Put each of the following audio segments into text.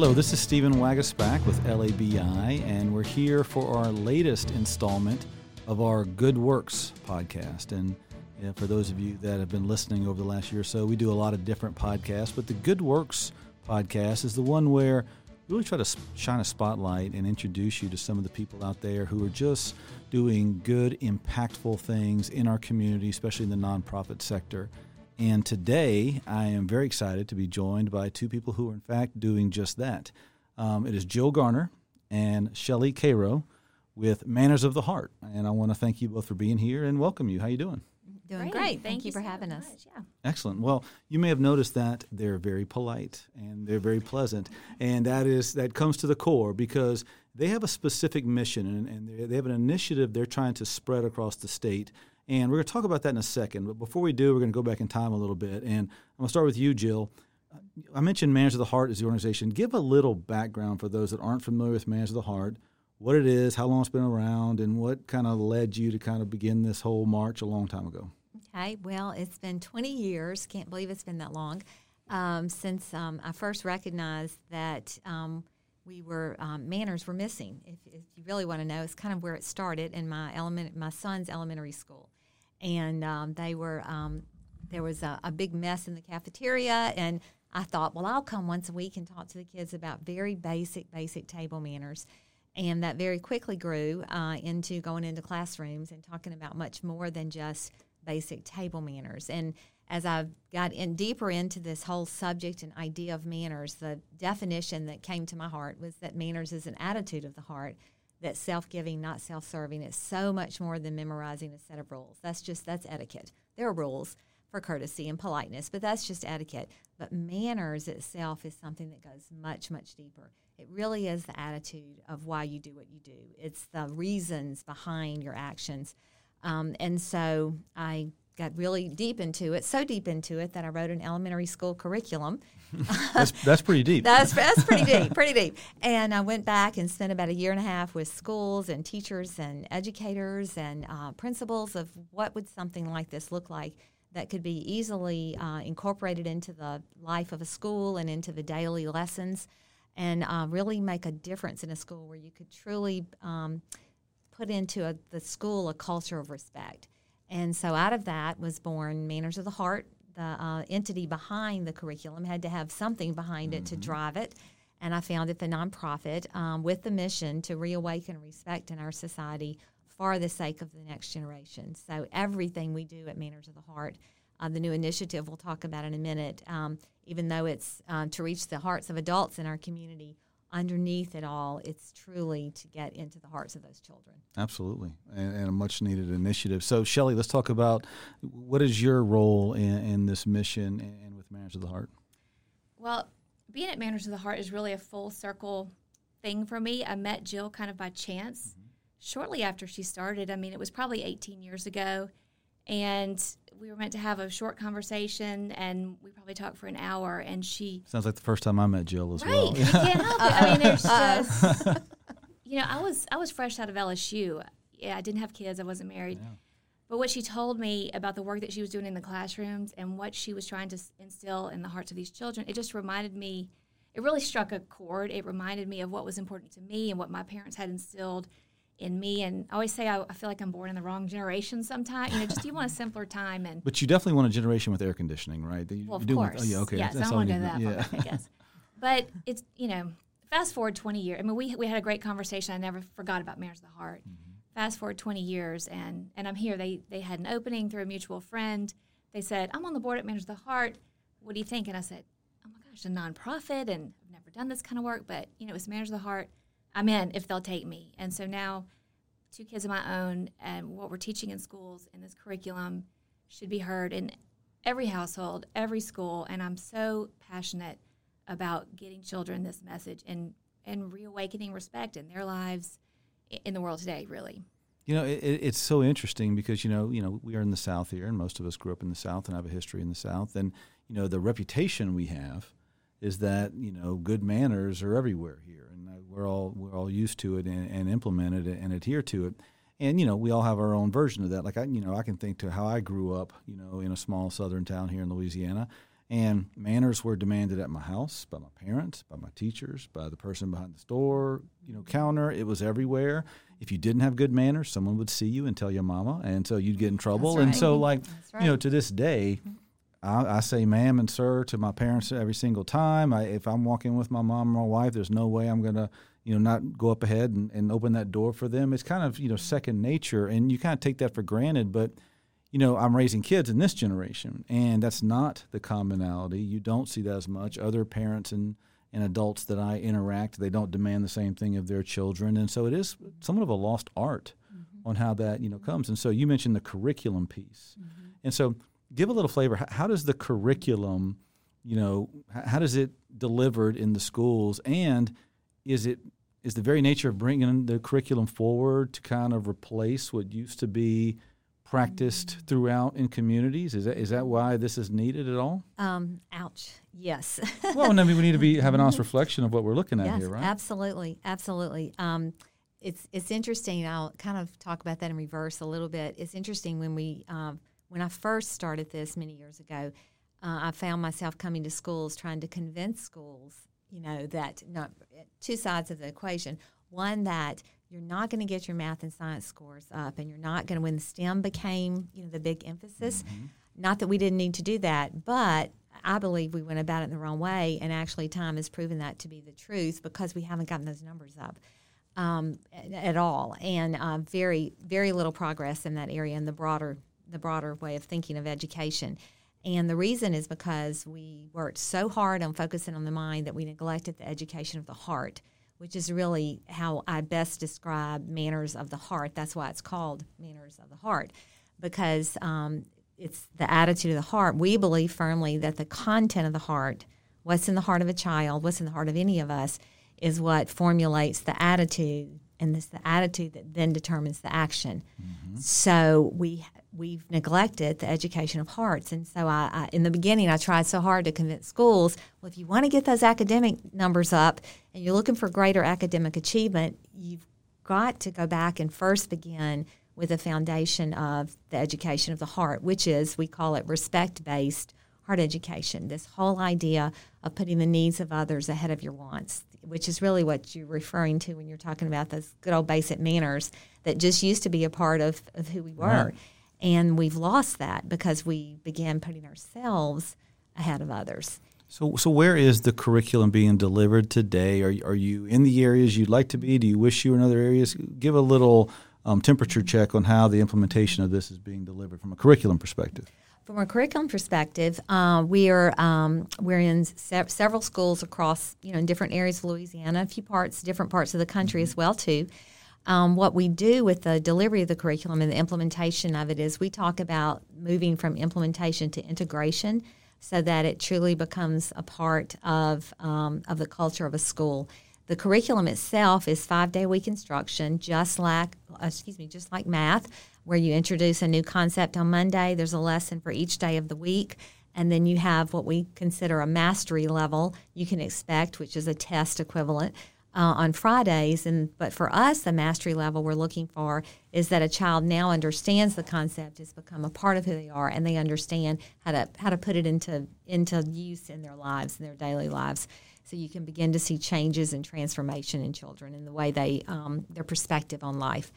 Hello, this is Stephen Waguespack with LABI, and we're here for our latest installment of our Good Works podcast. And yeah, for those of you that have been listening over the last year or so, we do a lot of different podcasts, but the Good Works podcast is the one where we really try to shine a spotlight and introduce you to some of the people out there who are just doing good, impactful things in our community, especially in the nonprofit sector. And today, I am very excited to be joined by two people who are, in fact, doing just that. Um, it is Jill Garner and Shelly Cairo with Manners of the Heart. And I want to thank you both for being here and welcome you. How you doing? Doing great. great. Thank, Thank, you for so having much. us. Yeah. Excellent. Well, you may have noticed that they're very polite and they're very pleasant, and that is that comes to the core because they have a specific mission and, and they have an initiative they're trying to spread across the state and we're going to talk about that in a second. But before we do, we're going to go back in time a little bit. And I'm going to start with you, Jill. I mentioned Manners of the Heart as the organization. Give a little background for those that aren't familiar with Manners of the Heart, what it is, how long it's been around, and what kind of led you to kind of begin this whole march a long time ago. Okay, well, it's been 20 years. Can't believe it's been that long um, since um, I first recognized that um, we were um, manners were missing. If, if you really want to know, it's kind of where it started in my element, my son's elementary school and um, they were um, there was a, a, big mess in the cafeteria and i thought well i'll come once a week and talk to the kids about very basic basic table manners. And that very quickly grew uh, into going into classrooms and talking about much more than just basic table manners. And as i got in deeper into this whole subject and idea of manners the definition that came to my heart was that manners is an attitude of the heart that self-giving, not self-serving, is so much more than memorizing a set of rules. That's just that's etiquette. There are rules for courtesy and politeness, but that's just etiquette. But manners itself is something that goes much, much deeper. It really is the attitude of why you do what you do. It's the reasons behind your actions. Um, and so I got really deep into it, so deep into it that I wrote an elementary school curriculum. that's, that's pretty deep. that's, that's pretty deep, pretty deep. And I went back and spent about a year and a half with schools and teachers and educators and uh, principals of what would something like this look like that could be easily uh, incorporated into the life of a school and into the daily lessons and uh, really make a difference in a school where you could truly um, put into a, the school a culture of respect and so out of that was born Manners of the Heart. The uh, entity behind the curriculum had to have something behind mm-hmm. it to mm-hmm. drive it. And I founded the nonprofit um, with the mission to reawaken respect in our society for the sake of the next generation. So everything we do at Manners of the Heart, uh, the new initiative we'll talk about in a minute, um, even though it's uh, to reach the hearts of adults in our community, underneath it all, it's truly to get into the hearts of those children. Absolutely, and, and a much needed initiative. So, Shelly, let's talk about what is your role in, in this mission and with Manners of the Heart. Well, being at Manners of the Heart is really a full circle thing for me. I met Jill kind of by chance mm-hmm. shortly after she started. I mean, it was probably 18 years ago, and we were meant to have a short conversation, and we probably talked for an hour. And she sounds like the first time I met Jill as right. well. you can't help it. I mean, there's uh-uh. just you know, I was I was fresh out of LSU. Yeah, I didn't have kids. I wasn't married. Yeah. But what she told me about the work that she was doing in the classrooms and what she was trying to instill in the hearts of these children, it just reminded me. It really struck a chord. It reminded me of what was important to me and what my parents had instilled in me. And I always say I, I, feel like I'm born in the wrong generation sometimes. You know, just you want a simpler time. And but you definitely want a generation with air conditioning, right? well, of course. With, oh, yeah, okay. Yes, that's I want to go that yeah. I guess. But it's you know, fast forward 20 years. I mean, we we had a great conversation. I never forgot about Manners of the Heart. Mm-hmm. Fast forward 20 years, and and I'm here. They they had an opening through a mutual friend. They said, "I'm on the board at Manners of the Heart. What do you think?" And I said, "Oh my gosh, a nonprofit, and I've never done this kind of work, but you know, it's Manners of the Heart. I'm in if they'll take me." And so now two kids of my own, and what we're teaching in schools in this curriculum should be heard in every household, every school. And I'm so passionate about getting children this message and and reawakening respect in their lives in the world today. Really. You know, it, it's so interesting because you know, you know, we are in the South here, and most of us grew up in the South and have a history in the South, and you know, the reputation we have is that you know good manners are everywhere here, and we're all we're all used to it and, and implement it and adhere to it. And you know, we all have our own version of that. Like I, you know, I can think to how I grew up, you know, in a small southern town here in Louisiana, And manners were demanded at my house by my parents, by my teachers, by the person behind the store, you know, counter. It was everywhere. If you didn't have good manners, someone would see you and tell your mama, and so you'd get in trouble. That's And so, like, That's you know, to this day, mm-hmm. I, I say ma'am and sir to my parents every single time. I, if I'm walking with my mom or my wife, there's no way I'm gonna, you know, not go up ahead and, and open that door for them. It's kind of you know second nature, and you kind of take that for granted. But you know, I'm raising kids in this generation, and that's not the commonality. You don't see that as much. Other parents and and adults that I interact, they don't demand the same thing of their children, and so it is somewhat of a lost art mm-hmm. on how that you know comes. And so you mentioned the curriculum piece, mm-hmm. and so give a little flavor. How, does the curriculum, you know, how does it delivered in the schools, and is it is the very nature of bringing the curriculum forward to kind of replace what used to be practiced throughout in communities? Is that is that why this is needed at all? Um, ouch. Yes. Well, I mean, we need to be have an honest reflection of what we're looking at yes, here, right? absolutely, absolutely. Um, it's it's interesting. I'll kind of talk about that in reverse a little bit. It's interesting when we um, when I first started this many years ago, uh, I found myself coming to schools trying to convince schools, you know, that not two sides of the equation. One that you're not going to get your math and science scores up, and you're not going to. When STEM became, you know, the big emphasis, not that we didn't need to do that, but I believe we went about it in the wrong way, and actually, time has proven that to be the truth because we haven't gotten those numbers up um, at, at all, and uh, very, very little progress in that area in the broader, the broader way of thinking of education. And the reason is because we worked so hard on focusing on the mind that we neglected the education of the heart, which is really how I best describe manners of the heart. That's why it's called manners of the heart, because um, it's the attitude of the heart. We believe firmly that the content of the heart, what's in the heart of a child, what's in the heart of any of us, is what formulates the attitude, and it's the attitude that then determines the action. So we we've neglected the education of hearts, and so I, I in the beginning I tried so hard to convince schools. Well, if you want to get those academic numbers up, and you're looking for greater academic achievement, you've got to go back and first begin with a foundation of the education of the heart, which is we call it respect based heart education. This whole idea of putting the needs of others ahead of your wants, which is really what you're referring to when you're talking about those good old basic manners that just used to be a part of, of who we uh-huh. were. Right. And we've lost that because we began putting ourselves ahead of others. So, so where is the curriculum being delivered today? Are, are you in the areas you'd like to be? Do you wish you were in other areas? Give a little um, temperature check on how the implementation of this is being delivered from a curriculum perspective. From a curriculum perspective, uh, we are um, we're in se- several schools across you know in different areas of Louisiana, a few parts, different parts of the country as well too. Um, what we do with the delivery of the curriculum and the implementation of it is we talk about moving from implementation to integration, so that it truly becomes a part of um, of the culture of a school. The curriculum itself is five day week instruction, just like uh, excuse me, just like math, where you introduce a new concept on Monday. There's a lesson for each day of the week, and then you have what we consider a mastery level you can expect, which is a test equivalent. Uh, on Fridays, and but for us, the mastery level we're looking for is that a child now understands the concept, has become a part of who they are, and they understand how to how to put it into into use in their lives, in their daily lives. So you can begin to see changes and transformation in children in the way they um, their perspective on life.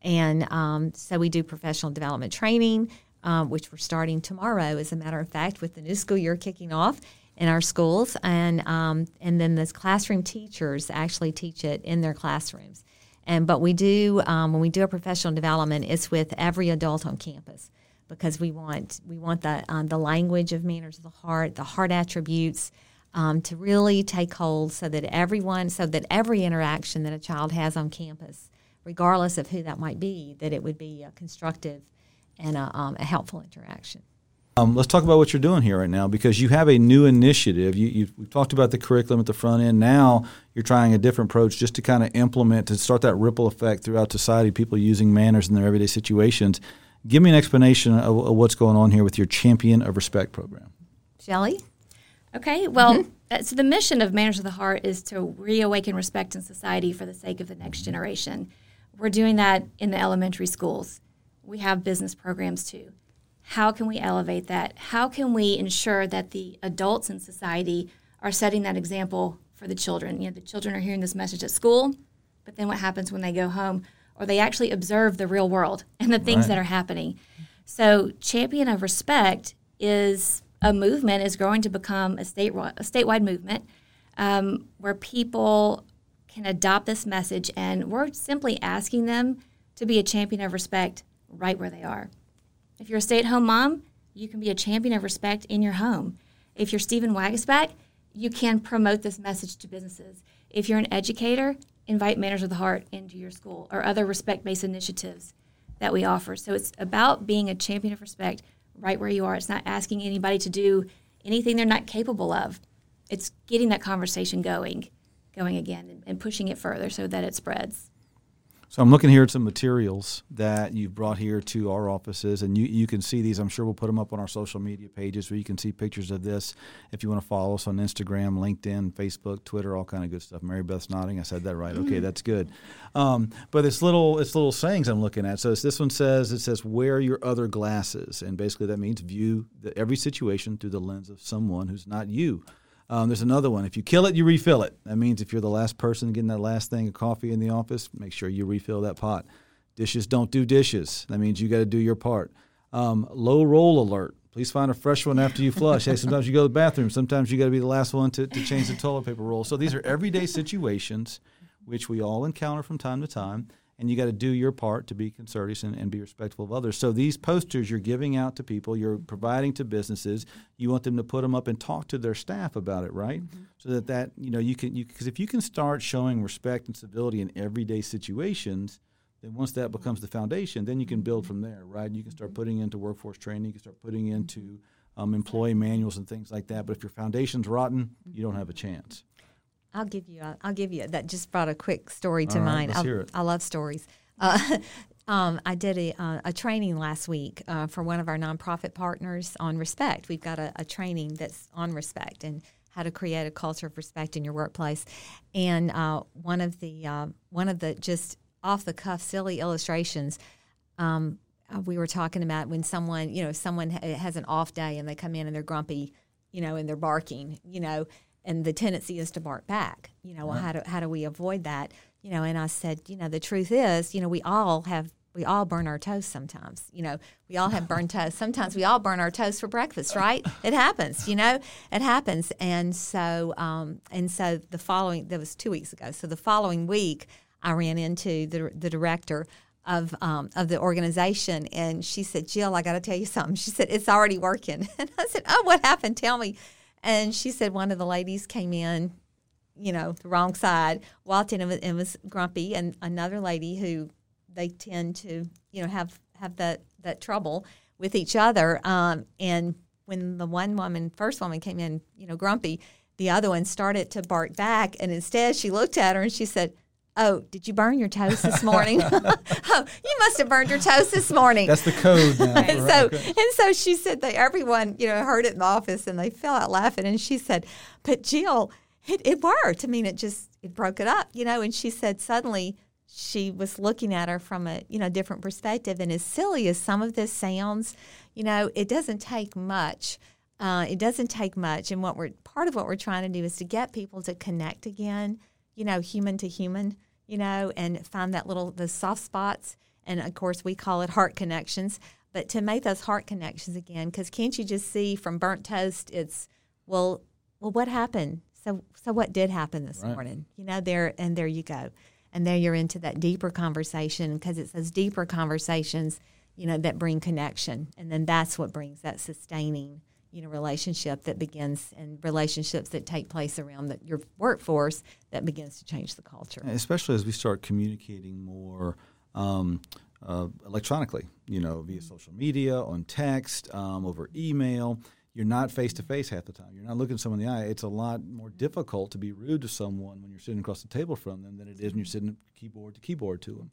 And um, so we do professional development training um, which we're starting tomorrow. As a matter of fact with the new school year kicking off in our schools and um, and then the classroom teachers actually teach it in their classrooms and but we do um, when we do a professional development it's with every adult on campus because we want we want the uh, the language of manners of the heart the heart attributes um, to really take hold so that everyone, so that every interaction that a child has on campus, regardless of who that might be, that it would be a constructive and a, um, a helpful interaction. Um, let's talk about what you're doing here right now because you have a new initiative. You, you've, we've talked about the curriculum at the front end. Now you're trying a different approach just to kind of implement, to start that ripple effect throughout society, people using manners in their everyday situations. Give me an explanation of, of what's going on here with your Champion of Respect program. Shelley? Okay, well, uh, so the mission of Manners of the Heart is to reawaken respect in society for the sake of the next generation. We're doing that in the elementary schools. We have business programs too. How can we elevate that? How can we ensure that the adults in society are setting that example for the children? You know, the children are hearing this message at school, but then what happens when they go home? Or they actually observe the real world and the things Right. that are happening. So, Champion of Respect is a movement is growing to become a state a statewide movement um, where people can adopt this message, and we're simply asking them to be a champion of respect right where they are. If you're a stay-at-home mom, you can be a champion of respect in your home. If you're Stephen Waguespack, you can promote this message to businesses. If you're an educator, invite Manners of the Heart into your school or other respect-based initiatives that we offer. So it's about being a champion of respect right where you are. It's not asking anybody to do anything they're not capable of. It's getting that conversation going, going again, and, and pushing it further so that it spreads. So I'm looking here at some materials that you've brought here to our offices, and you, you can see these. I'm sure we'll put them up on our social media pages where you can see pictures of this. If you want to follow us on Instagram, LinkedIn, Facebook, Twitter, all kind of good stuff. Mary Beth's nodding. I said that right. Okay, that's good. Um, but it's little it's little sayings I'm looking at. So it's, this one says it says wear your other glasses, and basically that means view the, every situation through the lens of someone who's not you. Um, there's another one. If you kill it, you refill it. That means if you're the last person getting that last thing of coffee in the office, make sure you refill that pot. Dishes don't do dishes. That means you got to do your part. Um, low roll alert. Please find a fresh one after you flush. hey, sometimes you go to the bathroom. Sometimes you got to be the last one to, to change the toilet paper roll. So these are everyday situations which we all encounter from time to time. And you got to do your part to be courteous and, and be respectful of others. So these posters you're giving out to people, you're providing to businesses. You want them to put them up and talk to their staff about it, right? Mm-hmm. So that that you know you can you because if you can start showing respect and civility in everyday situations, then once that becomes the foundation, then you can build mm-hmm. from there, right? You can start mm-hmm. putting into workforce training, you can start putting into um, employee manuals and things like that. But if your foundation's rotten, you don't have a chance. I'll give you. A, I'll give you. That just brought a quick story to All right, mind. let's I, hear it. I love stories. Uh, um, I did a, uh, a training last week uh, for one of our nonprofit partners on respect. We've got a, a training that's on respect and how to create a culture of respect in your workplace. And uh, one of the uh, one of the just off the cuff silly illustrations. Um, uh, we were talking about when someone, you know, someone has an off day and they come in and they're grumpy, you know, and they're barking, you know, and the tendency is to bark back. You know, well, how do how do we avoid that? You know, and I said, you know, the truth is, you know, we all have we all burn our toast sometimes. You know, we all have burned toast. Sometimes we all burn our toast for breakfast, right? It happens, you know, it happens. And so, um, and so the following, that was two weeks ago. So the following week, I ran into the the director of um, of the organization, and she said, "Jill, I got to tell you something." She said, "It's already working," and I said, "Oh, what happened? Tell me." And she said one of the ladies came in, you know, the wrong side, walked in and was, grumpy, and another lady who they tend to, you know, have have that that trouble with each other. Um, and when the one woman, first woman, came in, you know, grumpy, the other one started to bark back, and instead she looked at her and she said. Oh, did you burn your toast this morning? oh, you must have burned your toast this morning. That's the code now. and so and so she said that everyone you know heard it in the office and they fell out laughing and she said but jill it, it worked i mean it just it broke it up you know and she said suddenly she was looking at her from a you know different perspective and as silly as some of this sounds you know it doesn't take much uh, it doesn't take much and what we're part of what we're trying to do is to get people to connect again you know human to human you know and find that little the soft spots. And of course we call it heart connections. But to make those heart connections again because can't you just see from burnt toast it's well well what happened? So so what did happen this Right. morning? You know there and there you go. And there you're into that deeper conversation because it's those deeper conversations you know that bring connection. And then that's what brings that sustaining you know relationship that begins and relationships that take place around the, your workforce that begins to change the culture especially as we start communicating more um, uh, electronically, you know, via social media, on text, um, over email. You're not face to face half the time. You're not looking someone in the eye. It's a lot more difficult to be rude to someone when you're sitting across the table from them than it is when you're sitting keyboard to keyboard to them.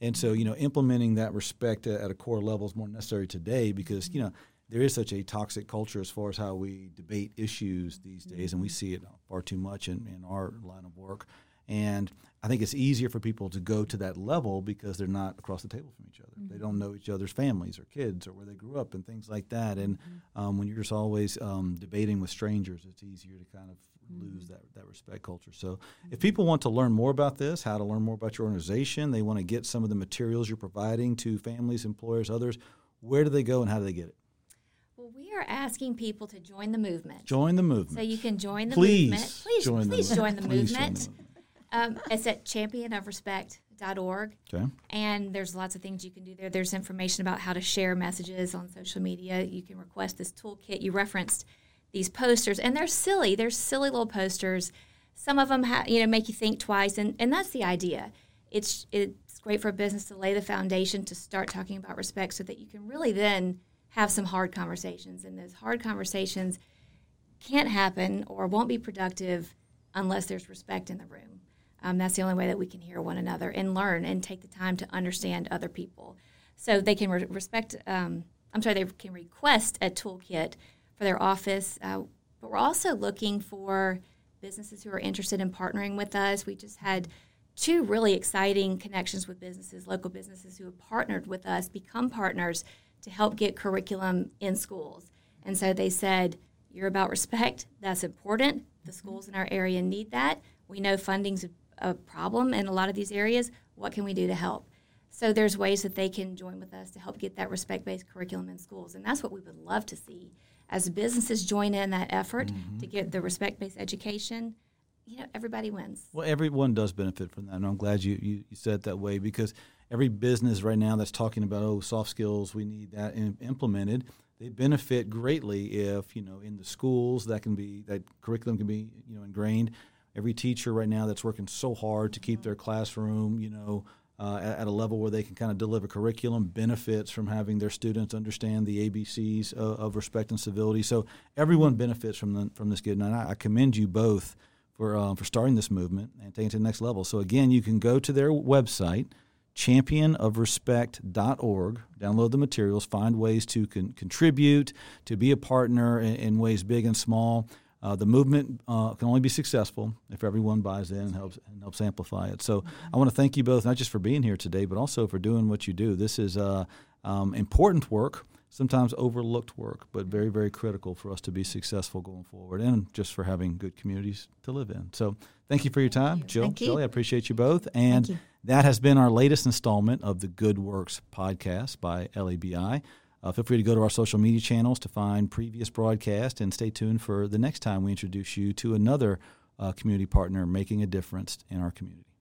And so, you know, implementing that respect at at a core level is more necessary today because, you know, there is such a toxic culture as far as how we debate issues these days, and we see it far too much in, in our line of work. And I think it's easier for people to go to that level because they're not across the table from each other. Mm-hmm. They don't know each other's families or kids or where they grew up and things like that. And mm-hmm. um, when you're just always um, debating with strangers, it's easier to kind of mm-hmm. lose that, that respect culture. So if people want to learn more about this, how to learn more about your organization, they want to get some of the materials you're providing to families, employers, others, where do they go and how do they get it? Well, we are asking people to join the movement. Join the movement. So you can join the please movement. Please, join please the, join the please movement. Join the movement. Um, it's at championofrespect.org. Okay. And there's lots of things you can do there. There's information about how to share messages on social media. You can request this toolkit. You referenced these posters, and they're silly. They're silly little posters. Some of them, ha- you know, make you think twice, and, and that's the idea. It's it's great for a business to lay the foundation to start talking about respect, so that you can really then have some hard conversations. And those hard conversations can't happen or won't be productive unless there's respect in the room. Um, that's the only way that we can hear one another and learn and take the time to understand other people. So they can re- respect. Um, I'm sorry, they can request a toolkit for their office. Uh, but we're also looking for businesses who are interested in partnering with us. We just had two really exciting connections with businesses, local businesses who have partnered with us, become partners to help get curriculum in schools. And so they said, You're about respect. That's important. The schools in our area need that. We know funding's a problem in a lot of these areas. What can we do to help? So there's ways that they can join with us to help get that respect-based curriculum in schools, and that's what we would love to see as businesses join in that effort mm-hmm. to get the respect-based education. You know, everybody wins. Well, everyone does benefit from that, and I'm glad you, you, you said it that way because every business right now that's talking about oh soft skills, we need that in, implemented. They benefit greatly if you know in the schools that can be that curriculum can be you know ingrained every teacher right now that's working so hard to keep their classroom, you know, uh, at, at, a level where they can kind of deliver curriculum benefits from having their students understand the ABCs of, of respect and civility. So everyone benefits from the, from this good, and I, I commend you both for uh, for starting this movement and taking it to the next level. So again, you can go to their website championofrespect.org, download the materials, find ways to con- contribute, to be a partner in, in ways big and small. Uh, the movement uh, can only be successful if everyone buys in and helps and helps amplify it. So I want to thank you both, not just for being here today, but also for doing what you do. This is uh, um, important work, sometimes overlooked work, but very, very critical for us to be successful going forward, and just for having good communities to live in. So thank you for your time, you. Jill, Shelley. I appreciate you both, and you. that has been our latest installment of the Good Works podcast by LABI. Uh, feel free to go to our social media channels to find previous broadcasts and stay tuned for the next time we introduce you to another uh, community partner making a difference in our community.